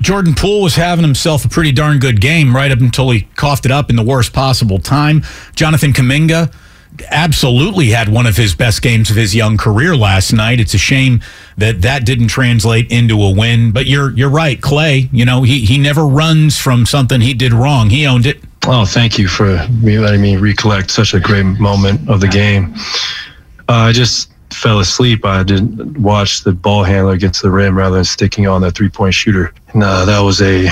Jordan Poole was having himself a pretty darn good game right up until he coughed it up in the worst possible time. Jonathan Kuminga absolutely had one of his best games of his young career last night. It's a shame that that didn't translate into a win. But you're you're right, Klay. You know he he never runs from something he did wrong. He owned it. Oh, thank you for letting me recollect such a great moment of the game. Uh, I just fell asleep. I didn't watch the ball handler get to the rim rather than sticking on the three point shooter. No, uh, that was a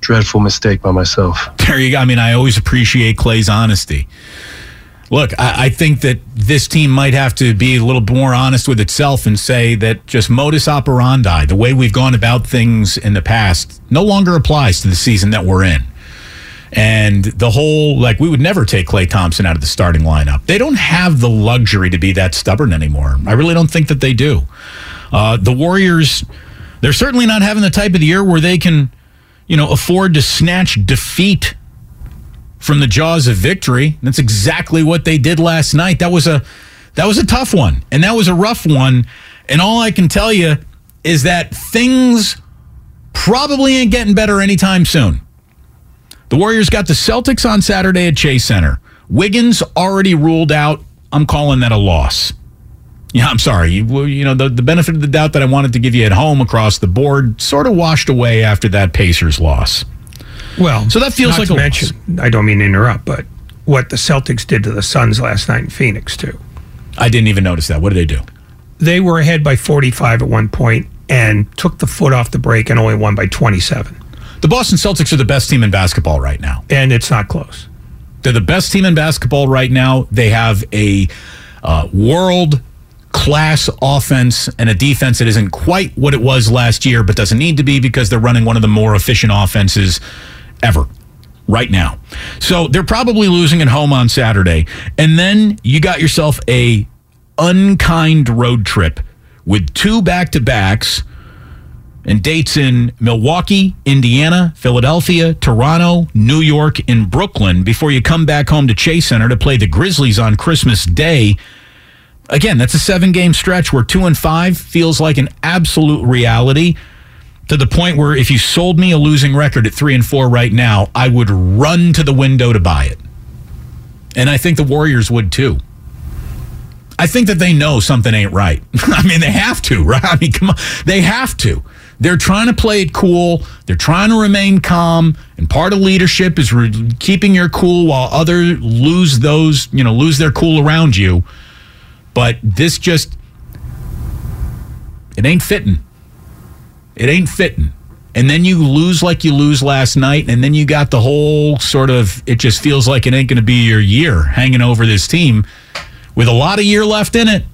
dreadful mistake by myself. There you go. I mean, I always appreciate Klay's honesty. Look, I, I, think that this team might have to be a little more honest with itself and say that just modus operandi, the way we've gone about things in the past, no longer applies to the season that we're in. And the whole, like, we would never take Klay Thompson out of the starting lineup. They don't have the luxury to be that stubborn anymore. I really don't think that they do. Uh, the Warriors, they're certainly not having the type of the year where they can, you know, afford to snatch defeat from the jaws of victory. That's exactly what they did last night. That was a that was a tough one, and that was a rough one. And all I can tell you is that things probably ain't getting better anytime soon. The Warriors got the Celtics on Saturday at Chase Center. Wiggins already ruled out. I'm calling that a loss. Yeah, I'm sorry. You, you know, the, the benefit of the doubt that I wanted to give you at home across the board sort of washed away after that Pacers loss. Well, so that feels like a mention, loss. I don't mean to interrupt, but what the Celtics did to the Suns last night in Phoenix, too. I didn't even notice that. What did they do? They were ahead by 45 at one point and took the foot off the brake and only won by 27. The Boston Celtics are the best team in basketball right now. And it's not close. They're the best team in basketball right now. They have a uh, world class offense and a defense that isn't quite what it was last year, but doesn't need to be because they're running one of the more efficient offenses ever right now. So they're probably losing at home on Saturday. And then you got yourself a unkind road trip with two back to backs and dates in Milwaukee, Indiana, Philadelphia, Toronto, New York, and Brooklyn before you come back home to Chase Center to play the Grizzlies on Christmas Day. Again, that's a seven game stretch where two and five feels like an absolute reality to the point where if you sold me a losing record at three and four right now, I would run to the window to buy it. And I think the Warriors would too. I think that they know something ain't right. I mean, they have to, right? I mean, come on. They have to. They're trying to play it cool. They're trying to remain calm. And part of leadership is re- keeping your cool while others lose those, you know, lose their cool around you. But this just, it ain't fitting. It ain't fitting. And then you lose like you lose last night. And then you got the whole sort of, it just feels like it ain't going to be your year hanging over this team with a lot of year left in it.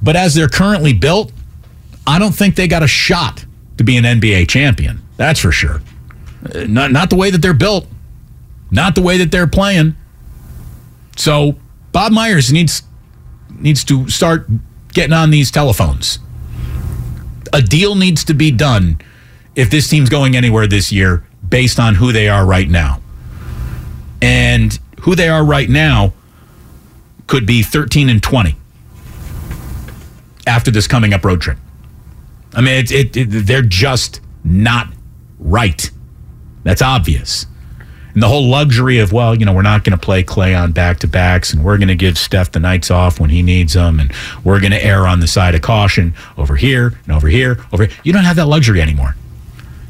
But as they're currently built, I don't think they got a shot to be an NBA champion. That's for sure. Uh, not not the way that they're built, not the way that they're playing. So Bob Myers needs needs to start getting on these telephones. A deal needs to be done if this team's going anywhere this year based on who they are right now. And who they are right now could be 13 and 20 after this coming up road trip. I mean, it, it, it, they're just not right. That's obvious. And the whole luxury of, well, you know, we're not going to play Klay on back to backs and we're going to give Steph the nights off when he needs them and we're going to err on the side of caution over here and over here, over here. You don't have that luxury anymore.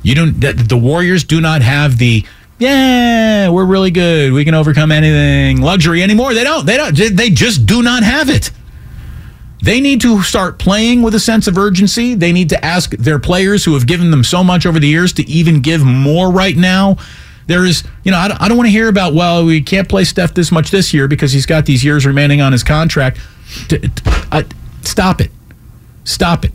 You don't, the, the Warriors do not have the, yeah, we're really good. We can overcome anything luxury anymore. They don't, they don't, they just do not have it. They need to start playing with a sense of urgency. They need to ask their players who have given them so much over the years to even give more right now. There is, you know, I don't, don't want to hear about, well, we can't play Steph this much this year because he's got these years remaining on his contract. Stop it. Stop it.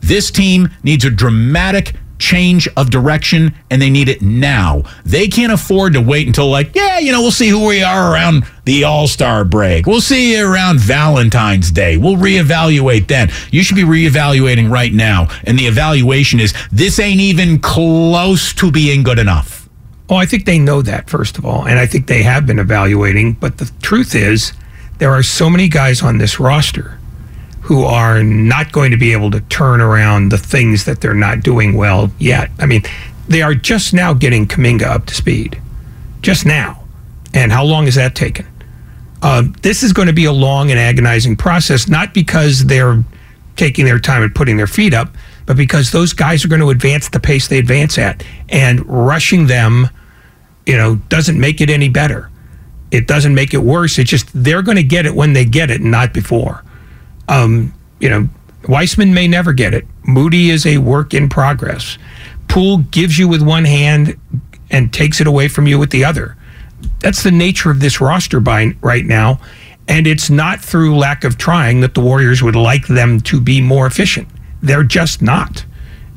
This team needs a dramatic change of direction and they need it now. They can't afford to wait until, like, yeah, you know, we'll see who we are around the All Star break. We'll see you around Valentine's Day. We'll reevaluate then. You should be reevaluating right now. And the evaluation is this ain't even close to being good enough. Oh, I think they know that, first of all. And I think they have been evaluating. But the truth is, there are so many guys on this roster who are not going to be able to turn around the things that they're not doing well yet. I mean, they are just now getting Kuminga up to speed. Just now. And how long has that taken? Uh, this is going to be a long and agonizing process, not because they're taking their time and putting their feet up, but because those guys are going to advance the pace they advance at. And rushing them, you know, doesn't make it any better. It doesn't make it worse. It's just they're going to get it when they get it, not before. Um, you know, Wiseman may never get it. Moody is a work in progress. Poole gives you with one hand and takes it away from you with the other. That's the nature of this roster by right now. And it's not through lack of trying that the Warriors would like them to be more efficient. They're just not.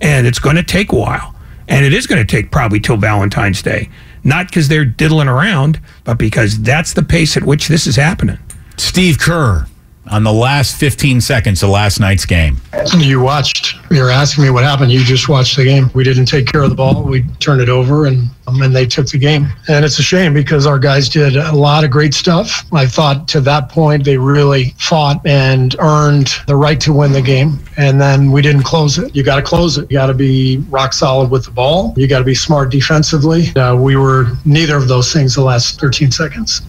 And it's going to take a while. And it is going to take probably till Valentine's Day. Not because they're diddling around, but because that's the pace at which this is happening. Steve Kerr on the last 15 seconds of last night's game. You watched. You're asking me what happened. You just watched the game. We didn't take care of the ball. We turned it over, and um, and they took the game. And it's a shame because our guys did a lot of great stuff. I thought to that point they really fought and earned the right to win the game. And then we didn't close it. You got to close it. You got to be rock solid with the ball. You got to be smart defensively. Uh, we were neither of those things the last 13 seconds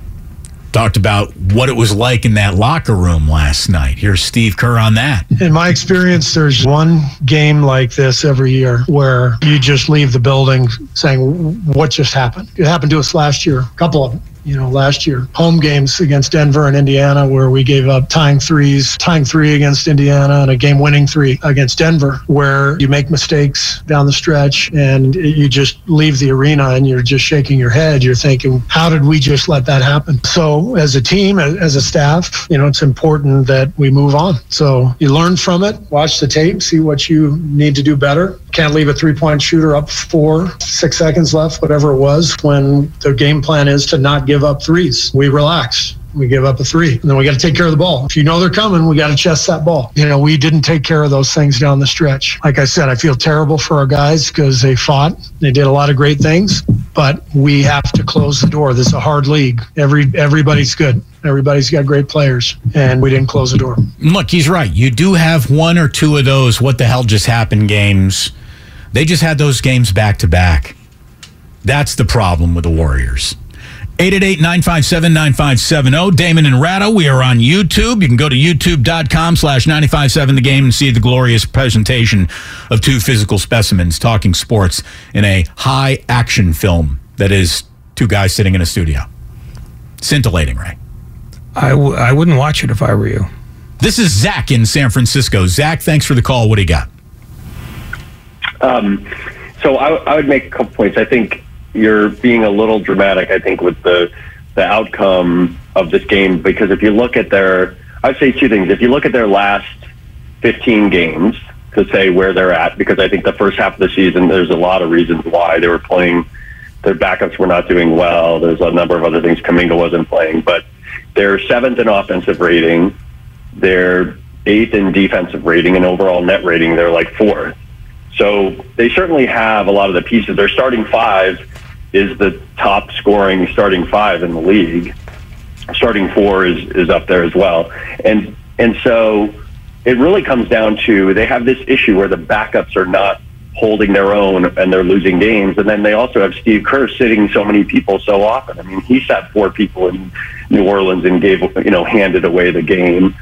talked about what it was like in that locker room last night. Here's Steve Kerr on that. In my experience, there's one game like this every year where you just leave the building saying, What just happened? It happened to us last year, a couple of them you know, last year. Home games against Denver and Indiana, where we gave up tying threes, tying three against Indiana, and a game winning three against Denver, where you make mistakes down the stretch and you just leave the arena and you're just shaking your head. You're thinking, how did we just let that happen? So, as a team, as a staff, you know, it's important that we move on. So, you learn from it, watch the tape, see what you need to do better. Can't leave a three point shooter up four, six seconds left, whatever it was, when the game plan is to not give up threes. We relax. We give up a three. And then we got to take care of the ball. If you know they're coming, we got to chest that ball. You know, we didn't take care of those things down the stretch. Like I said, I feel terrible for our guys because they fought. They did a lot of great things, but we have to close the door. This is a hard league. Every everybody's good. Everybody's got great players, and we didn't close the door. Look, he's right. You do have one or two of those what the hell just happened games. They just had those games back to back. That's the problem with the Warriors. 888-957-9570. Damon and Ratto, we are on YouTube. You can go to youtube.com slash 957 the game and see the glorious presentation of two physical specimens talking sports in a high action film that is two guys sitting in a studio. Scintillating, right? I w- I wouldn't watch it if I were you. This is Zach in San Francisco. Zach, thanks for the call. What do you got? Um, so I, I would make a couple points. I think you're being a little dramatic, I think, with the the outcome of this game because if you look at their, I'd say two things. If you look at their last 15 games to say where they're at, because I think the first half of the season, there's a lot of reasons why they were playing. Their backups were not doing well. There's a number of other things. Kuminga wasn't playing, but they're seventh in offensive rating. They're eighth in defensive rating and overall net rating. They're like fourth. So they certainly have a lot of the pieces. They're starting five is the top scoring starting five in the league. Starting four is, is up there as well. And and so it really comes down to they have this issue where the backups are not holding their own and they're losing games. And then they also have Steve Kerr sitting so many people so often. I mean, he sat four people in New Orleans and gave, you know, handed away the game.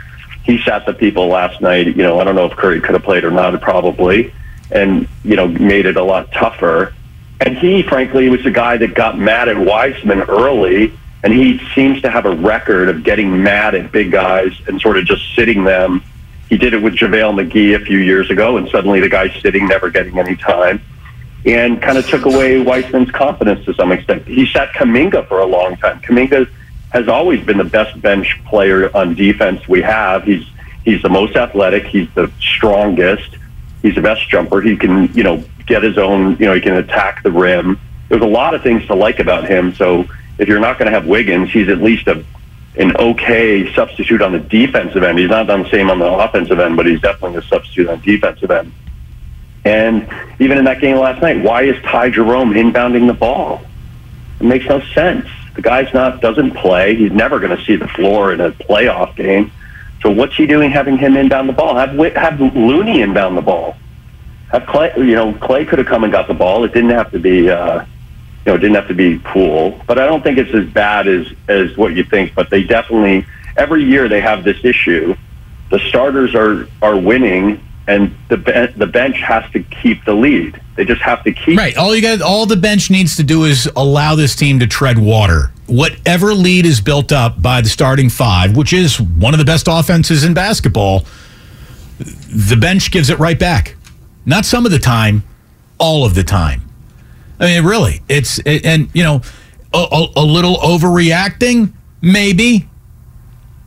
He sat the people last night. You know, I don't know if Curry could have played or not, probably, and, you know, made it a lot tougher. And he, frankly, was the guy that got mad at Wiseman early. And he seems to have a record of getting mad at big guys and sort of just sitting them. He did it with JaVale McGee a few years ago, and suddenly the guy's sitting, never getting any time, and kind of took away Wiseman's confidence to some extent. He sat Kuminga for a long time. Kuminga has always been the best bench player on defense we have. He's he's the most athletic. He's the strongest. He's the best jumper. He can, you know, get his own. You know, he can attack the rim. There's a lot of things to like about him. So if you're not going to have Wiggins, he's at least a an okay substitute on the defensive end. He's not on the same on the offensive end, but he's definitely a substitute on defensive end. And even in that game last night, why is Ty Jerome inbounding the ball? It makes no sense. The guy's not doesn't play. He's never going to see the floor in a playoff game. So what's he doing having him inbound the ball? Have have Looney inbound the ball. Have Klay. You know, Klay could have come and got the ball. It didn't have to be. Uh, you know, it didn't have to be Poole. But I don't think it's as bad as as what you think. But they definitely every year they have this issue. The starters are are winning and the be- the bench has to keep the lead. They just have to keep right. All you got, all the bench needs to do is allow this team to tread water. Whatever lead is built up by the starting five, which is one of the best offenses in basketball, the bench gives it right back. Not some of the time, all of the time. I mean, really, it's and you know, a, a, a little overreacting, maybe.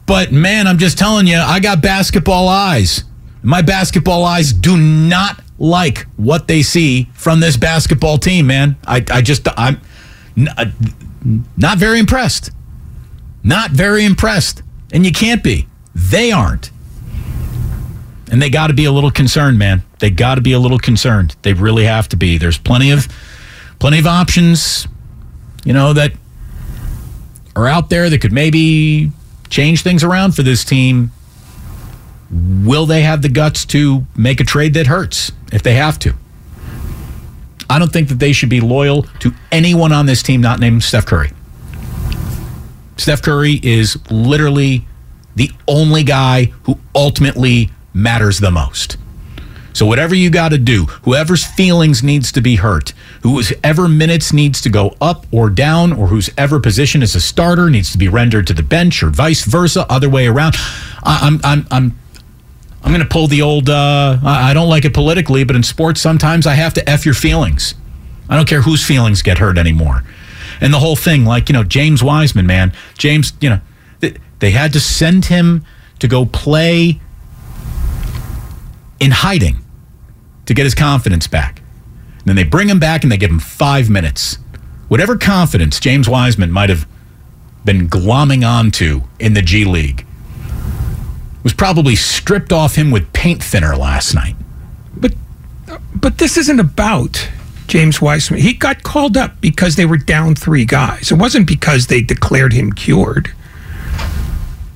But man, I'm just telling you, I got basketball eyes. My basketball eyes do not like what they see from this basketball team, man. I, I just, I'm uh, not very impressed. Not very impressed. And you can't be. They aren't. And they got to be a little concerned, man. They got to be a little concerned. They really have to be. There's plenty of plenty of options, you know, that are out there that could maybe change things around for this team Will they have the guts to make a trade that hurts if they have to? I don't think that they should be loyal to anyone on this team not named Steph Curry. Steph Curry is literally the only guy who ultimately matters the most. So whatever you got to do, whoever's feelings needs to be hurt, whoever minutes needs to go up or down, or whose ever position as a starter needs to be rendered to the bench, or vice versa, other way around. I'm I'm I'm I'm going to pull the old, uh, I don't like it politically, but in sports, sometimes I have to F your feelings. I don't care whose feelings get hurt anymore. And the whole thing, like, you know, James Wiseman, man, James, you know, they had to send him to go play in hiding to get his confidence back. And then they bring him back and they give him five minutes. Whatever confidence James Wiseman might have been glomming onto in the G League was probably stripped off him with paint thinner last night. But but this isn't about James Wiseman. He got called up because they were down three guys. It wasn't because they declared him cured.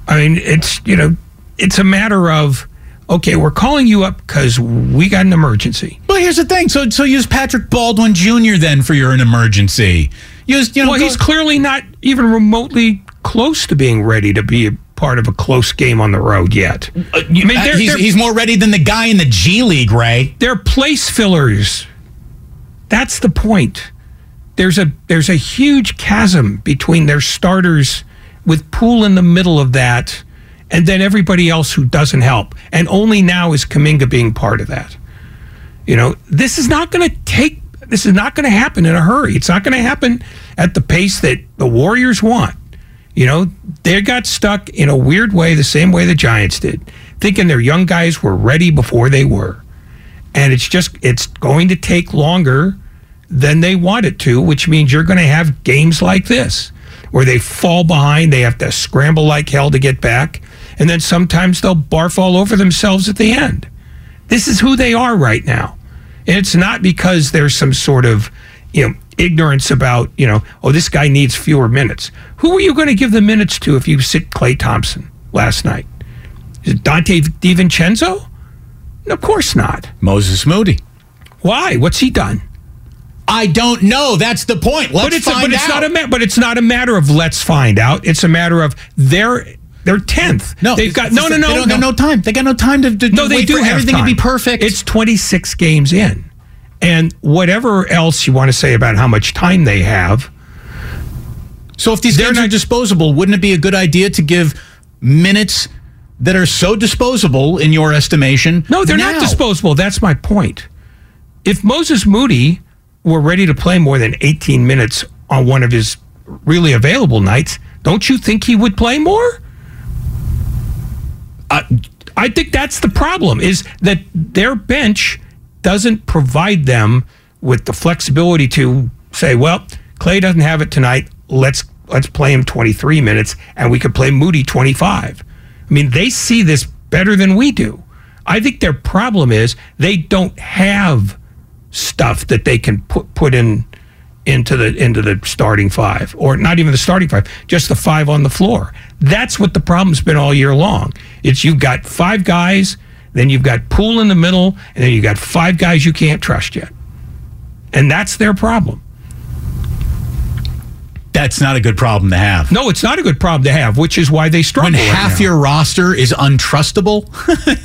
I mean, it's you know, it's a matter of okay, we're calling you up because we got an emergency. Well, here's the thing. So so use Patrick Baldwin Jr. then for your an emergency. Use you know. Well, go- he's clearly not even remotely close to being ready to be part of a close game on the road yet. Uh, you, I mean, they're, he's, they're, he's more ready than the guy in the G League, Ray. They're place fillers. That's the point. There's a there's a huge chasm between their starters with Poole in the middle of that and then everybody else who doesn't help. And only now is Kuminga being part of that. You know, this is not going to take this is not going to happen in a hurry. It's not going to happen at the pace that the Warriors want. You know, they got stuck in a weird way, the same way the Giants did, thinking their young guys were ready before they were. And it's just, it's going to take longer than they want it to, which means you're going to have games like this where they fall behind, they have to scramble like hell to get back, and then sometimes they'll barf all over themselves at the end. This is who they are right now. And it's not because there's some sort of, you know, ignorance about, you know, oh, this guy needs fewer minutes. Who are you going to give the minutes to if you sit Klay Thompson last night? Is it Donte DiVincenzo? No, of course not. Moses Moody. Why? What's he done? I don't know. That's the point. Let's but it's find a, but out. It's not a ma- but it's not a matter of let's find out. It's a matter of they're they're tenth. No, they've got no, no, no. They don't no. got no time. They got no time to, to no. They do have everything time. to be perfect. It's twenty six games in. And whatever else you want to say about how much time they have. So if these games not, are disposable, wouldn't it be a good idea to give minutes that are so disposable in your estimation? No, they're now? not disposable. That's my point. If Moses Moody were ready to play more than 18 minutes on one of his really available nights, don't you think he would play more? I, I think that's the problem is that their bench doesn't provide them with the flexibility to say, well, Klay doesn't have it tonight. Let's let's play him 23 minutes and we could play Moody 25. I mean, they see this better than we do. I think their problem is they don't have stuff that they can put put in into the into the starting five or not even the starting five just the five on the floor that's what the problem's been all year long it's you've got five guys then you've got Poole in the middle and then you've got five guys you can't trust yet and that's their problem That's not a good problem to have. no it's not a good problem to have which is why they struggle When right half now. your roster is untrustable,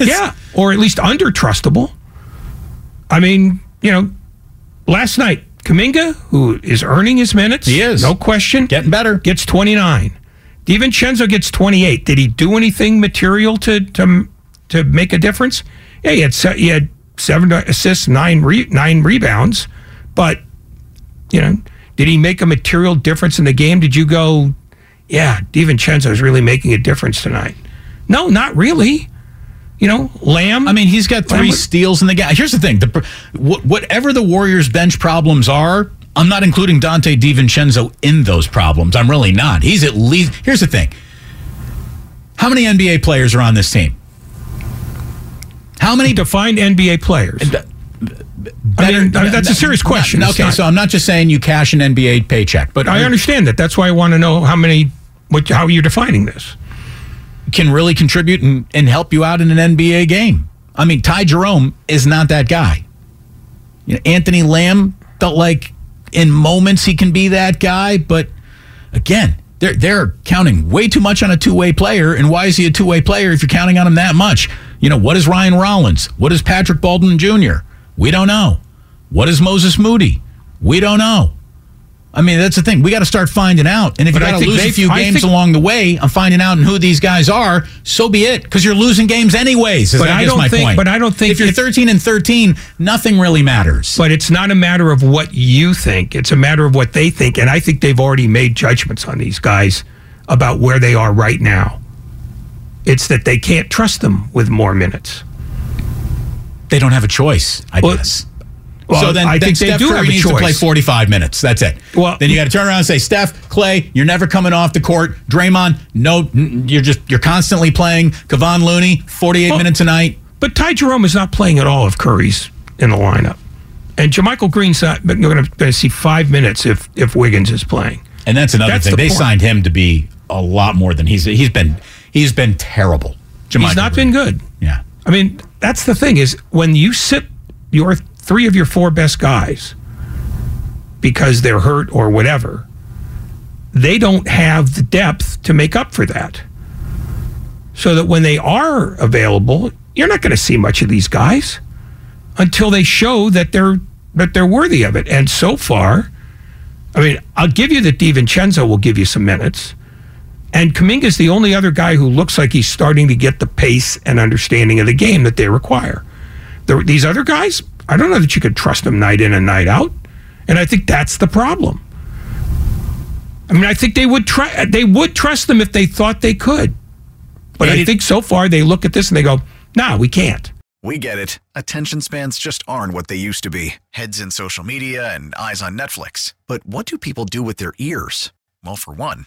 yeah, or at least under trustable. I mean, you know, last night Kuminga, who is earning his minutes, He is. no question, getting better. gets twenty nine. DiVincenzo gets twenty eight. Did he do anything material to to to make a difference? Yeah, he had se- he had seven assists, nine re- nine rebounds, but you know, did he make a material difference in the game? Did you go, yeah, DiVincenzo is really making a difference tonight? No, not really. You know, Lamb. I mean, he's got three steals in the game. Here's the thing: the, wh- whatever the Warriors' bench problems are, I'm not including Donte DiVincenzo in those problems. I'm really not. He's at least. Here's the thing: how many NBA players are on this team? How many? defined NBA players. Uh, I mean, I mean, that's a serious question. It's okay, not- so I'm not just saying you cash an NBA paycheck, but I understand that. That's why I want to know how many, what, how are you're defining this. can really contribute and, and help you out in an NBA game. I mean, Ty Jerome is not that guy. You know, Anthony Lamb felt like in moments he can be that guy, but again, they're they're counting way too much on a two way player. And why is he a two way player if you're counting on him that much? You know, what is Ryan Rollins? What is Patrick Baldwin Jr.? We don't know. What is Moses Moody? We don't know. I mean, that's the thing. We got to start finding out. And if But you got to lose a few I games think- along the way on finding out and who these guys are, so be it. Because you're losing games anyways. Is But that I don't my think- point. but I don't think if you're it- 13 and 13, nothing really matters. But it's not a matter of what you think. It's a matter of what they think. And I think they've already made judgments on these guys about where they are right now. It's that they can't trust them with more minutes. they don't have a choice, I Well, guess. Well, so then, I then think Steph they do Curry have a needs choice. to play 45 minutes. That's it. Well- then you got to turn around and say, Steph, Klay, you're never coming off the court. Draymond, no, you're just you're constantly playing. Kevon Looney, 48 Well- minutes a night. But Ty Jerome is not playing at all if Curry's in the lineup. And JaMychal Green's not, but you're going to see five minutes if, if Wiggins is playing. And that's another That's thing. the They point. signed him to be a lot more than he's he's been. He's been terrible. He's not Green. been good. Yeah. I mean, that's the thing is when you sit your three of your four best guys because they're hurt or whatever, they don't have the depth to make up for that. So that when they are available, you're not going to see much of these guys until they show that they're that they're worthy of it. And so far, I mean, I'll give you that DiVincenzo will give you some minutes. And Kuminga's the only other guy who looks like he's starting to get the pace and understanding of the game that they require. The, these other guys, I don't know that you could trust them night in and night out. And I think that's the problem. I mean, I think they would try. They would trust them if they thought they could. But I think so far they look at this and they go, "No, we can't." We get it. Attention spans just aren't what they used to be heads in social media and eyes on Netflix. But what do people do with their ears? Well, for one,